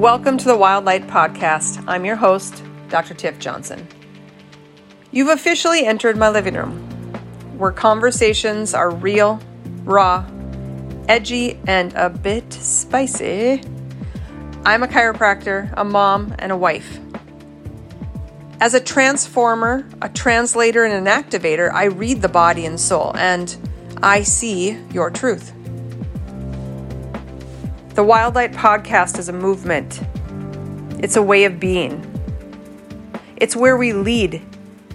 Welcome to the Wild Light Podcast. I'm your host, Dr. Tiff Johnson. You've officially entered my living room, where conversations are real, raw, edgy, and a bit spicy. I'm a chiropractor, a mom, and a wife. As a transformer, a translator, and an activator, I read the body and soul, and I see your truth. The Wild Light Podcast is a movement, it's a way of being. It's where we lead,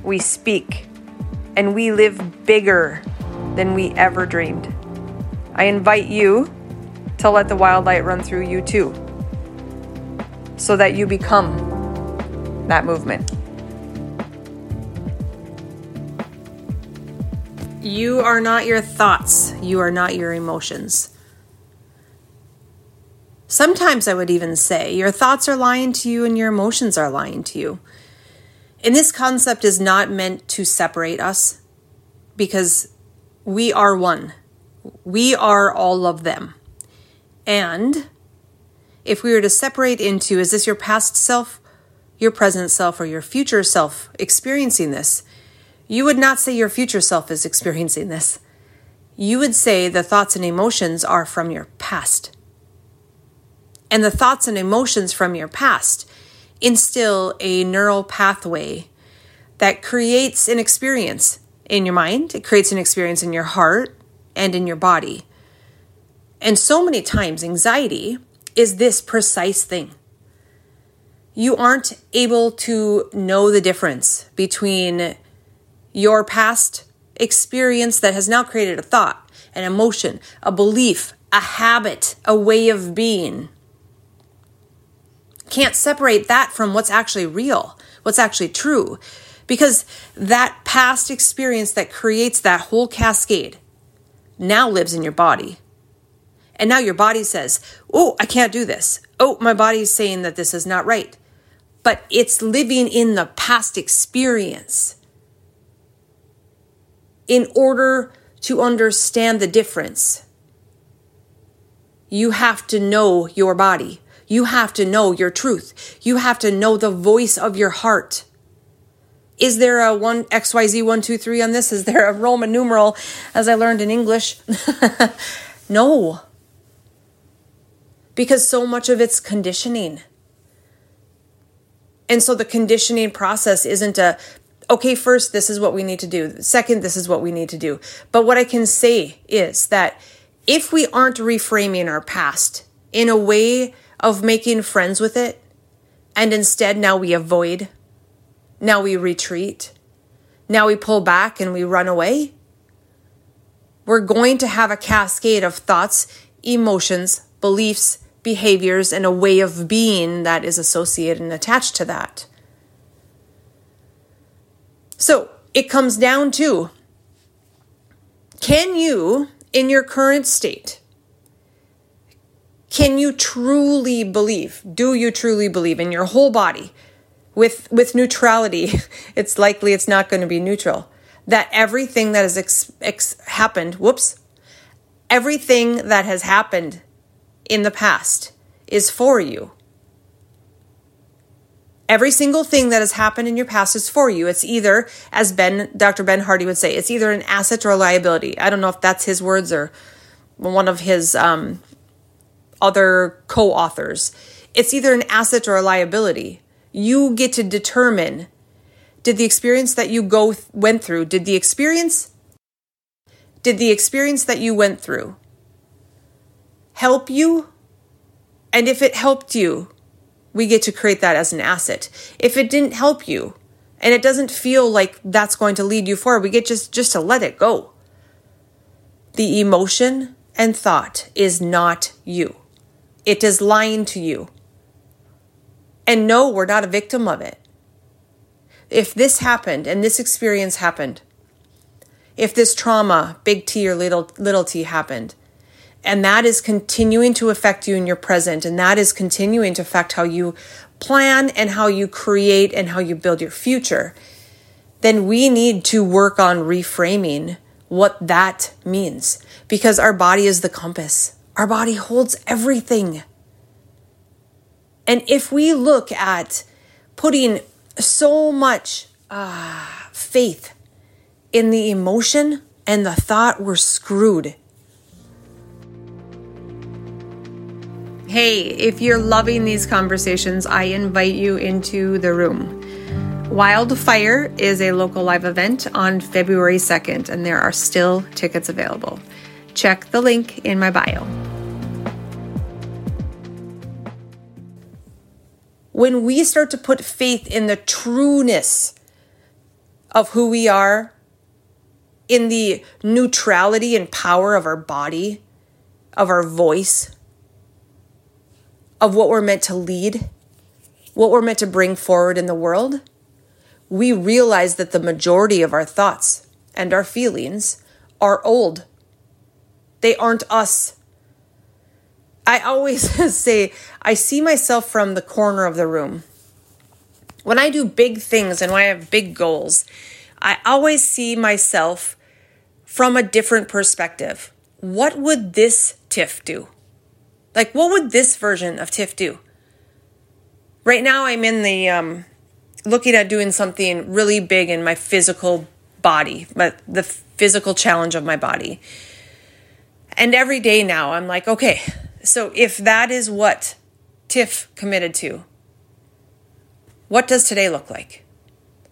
we speak, and we live bigger than we ever dreamed. I invite you to let the wild light run through you too, so that you become that movement. You are not your thoughts, you are not your emotions. Sometimes I would even say your thoughts are lying to you and your emotions are lying to you. And this concept is not meant to separate us because we are one. We are all of them. And if we were to separate into is this your past self, your present self, or your future self experiencing this, you would not say your future self is experiencing this. You would say the thoughts and emotions are from your past. And the thoughts and emotions from your past instill a neural pathway that creates an experience in your mind, it creates an experience in your heart and in your body. And so many times, anxiety is this precise thing. You aren't able to know the difference between your past experience that has now created a thought, an emotion, a belief, a habit, a way of being. Can't separate that from what's actually real, what's actually true. Because that past experience that creates that whole cascade now lives in your body. And now your body says, Oh, I can't do this. Oh, my body is saying that this is not right. But it's living in the past experience in order to understand the difference, you have to know your body. You have to know your truth. You have to know the voice of your heart. Is there a one XYZ one two three on this? Is there a Roman numeral as I learned in English? no. Because so much of it's conditioning. And so the conditioning process isn't a okay, first, this is what we need to do. Second, this is what we need to do. But what I can say is that if we aren't reframing our past in a way of making friends with it, and instead now we avoid, now we retreat, now we pull back and we run away, we're going to have a cascade of thoughts, emotions, beliefs, behaviors, and a way of being that is associated and attached to that. So it comes down to can you, in your current state, can you truly believe? Do you truly believe in your whole body? With, with neutrality, it's likely it's not going to be neutral. That everything that has ex- ex- happened, whoops, everything that has happened in the past is for you. Every single thing that has happened in your past is for you. It's either, as Ben, Dr. Ben Hardy would say, it's either an asset or a liability. I don't know if that's his words or one of his um, other co authors. It's either an asset or a liability. You get to determine did the experience that you go went through, did the experience did the experience that you went through help you? And if it helped you, we get to create that as an asset. If it didn't help you and it doesn't feel like that's going to lead you forward, we get just just to let it go. The emotion and thought is not you. It is lying to you. And no, we're not a victim of it. If this happened and this experience happened, if this trauma, big T or little little t happened, and that is continuing to affect you in your present and that is continuing to affect how you plan and how you create and how you build your future then we need to work on reframing what that means because our body is the compass our body holds everything And if we look at putting so much uh, faith in the emotion and the thought, we're screwed. Hey, if you're loving these conversations, I invite you into the room. Wildfire is a local live event on February 2nd, and there are still tickets available. Check the link in my bio. When we start to put faith in the trueness of who we are, in the neutrality and power of our body, of our voice, of what we're meant to lead, what we're meant to bring forward in the world, we realize that the majority of our thoughts and our feelings are old. They aren't us. I always say, I see myself from the corner of the room. When I do big things and when I have big goals, I always see myself from a different perspective. What would this Tiff do? Like, what would this version of Tiff do? Right now, I'm in the um, looking at doing something really big in my physical body, but the physical challenge of my body. And every day now, I'm like, okay, so if that is what Tiff committed to, what does today look like?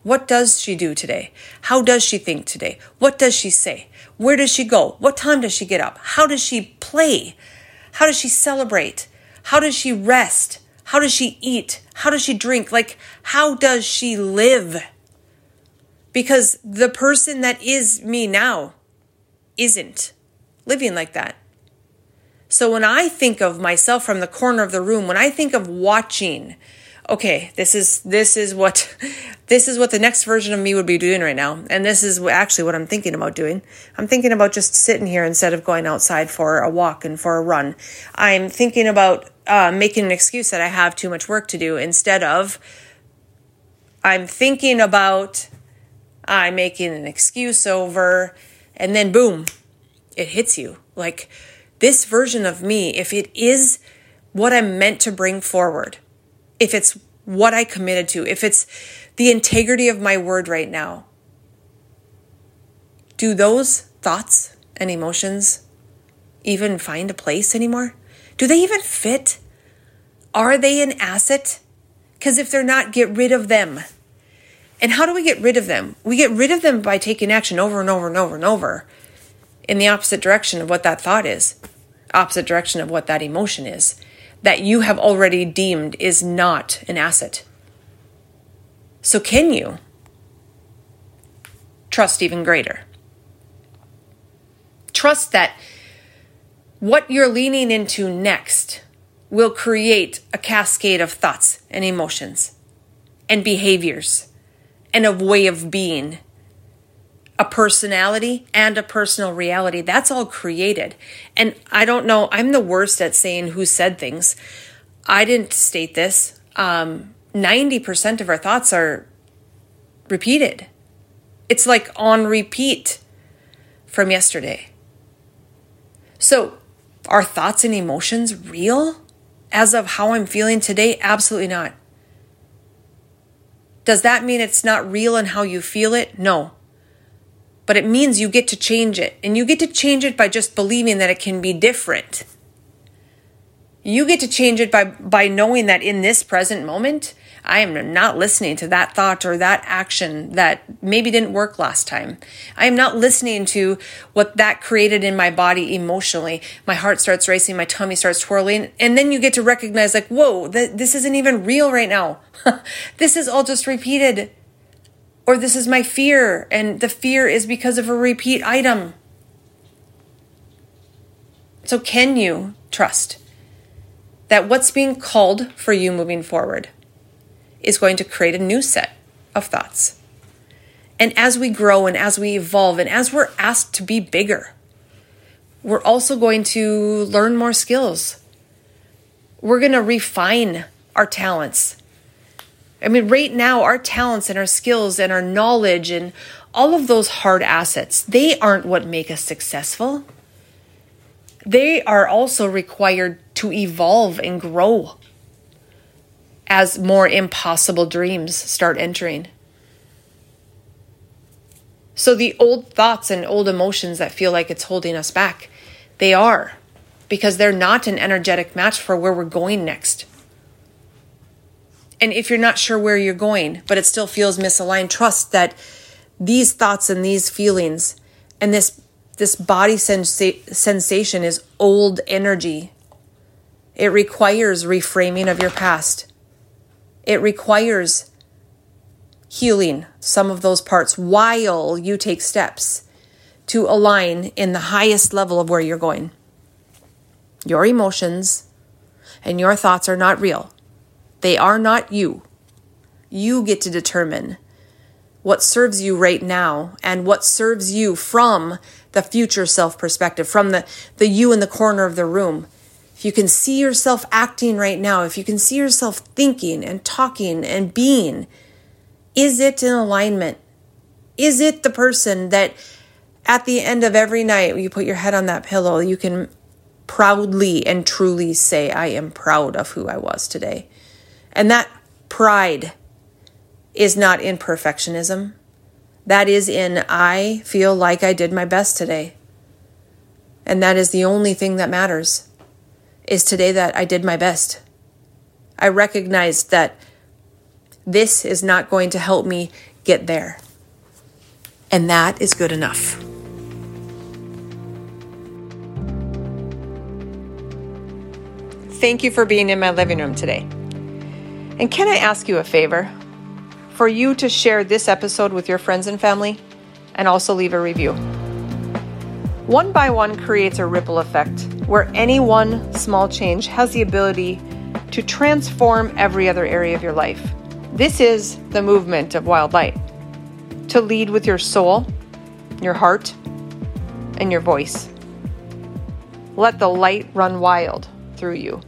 What does she do today? How does she think today? What does she say? Where does she go? What time does she get up? How does she play? How does she celebrate? How does she rest? How does she eat? How does she drink? Like, how does she live? Because the person that is me now isn't living like that. So when I think of myself from the corner of the room, when I think of watching, okay, this is this is what this is what the next version of me would be doing right now. And this is actually what I'm thinking about doing. I'm thinking about just sitting here instead of going outside for a walk and for a run. I'm thinking about uh, making an excuse that I have too much work to do instead of I'm thinking about I'm making an excuse over, and then boom, it hits you. Like this version of me, if it is what I'm meant to bring forward, if it's what I committed to, if it's the integrity of my word right now, do those thoughts and emotions even find a place anymore? Do they even fit? Are they an asset? Because if they're not, get rid of them. And how do we get rid of them? We get rid of them by taking action over and over and over and over in the opposite direction of what that thought is, opposite direction of what that emotion is, that you have already deemed is not an asset. So, can you trust even greater? Trust that what you're leaning into next will create a cascade of thoughts and emotions and behaviors and a way of being, a personality and a personal reality. That's all created. And I don't know, I'm the worst at saying who said things. I didn't state this. Um, 90% of our thoughts are repeated. It's like on repeat from yesterday. So are thoughts and emotions real as of how I'm feeling today? Absolutely not. Does that mean it's not real and how you feel it? No. But it means you get to change it. And you get to change it by just believing that it can be different. You get to change it by, by knowing that in this present moment, I am not listening to that thought or that action that maybe didn't work last time. I am not listening to what that created in my body emotionally. My heart starts racing, my tummy starts twirling, and then you get to recognize, like, whoa, th- this isn't even real right now. this is all just repeated. Or this is my fear, and the fear is because of a repeat item. So, can you trust that what's being called for you moving forward? is going to create a new set of thoughts. And as we grow and as we evolve and as we're asked to be bigger, we're also going to learn more skills. We're going to refine our talents. I mean, right now, our talents and our skills and our knowledge and all of those hard assets, they aren't what make us successful. They are also required to evolve and grow as more impossible dreams start entering. So the old thoughts and old emotions that feel like it's holding us back, they are because they're not an energetic match for where we're going next. And if you're not sure where you're going, but it still feels misaligned, trust that these thoughts and these feelings and this this body sensa- sensation is old energy. It requires reframing of your past. It requires healing some of those parts while you take steps to align in the highest level of where you're going. Your emotions and your thoughts are not real. They are not you. You get to determine what serves you right now and what serves you from the future self perspective, from the, the you in the corner of the room. If you can see yourself acting right now, if you can see yourself thinking and talking and being, is it in alignment? Is it the person that at the end of every night, you put your head on that pillow, you can proudly and truly say, I am proud of who I was today? And that pride is not in perfectionism. That is in, I feel like I did my best today. And that is the only thing that matters, is today that I did my best. I recognized that this is not going to help me get there. And that is good enough. Thank you for being in my living room today. And can I ask you a favor? For you to share this episode with your friends and family and also leave a review. One by one creates a ripple effect where any one small change has the ability to transform every other area of your life. This is the movement of Wild Light to lead with your soul, your heart, and your voice. Let the light run wild through you.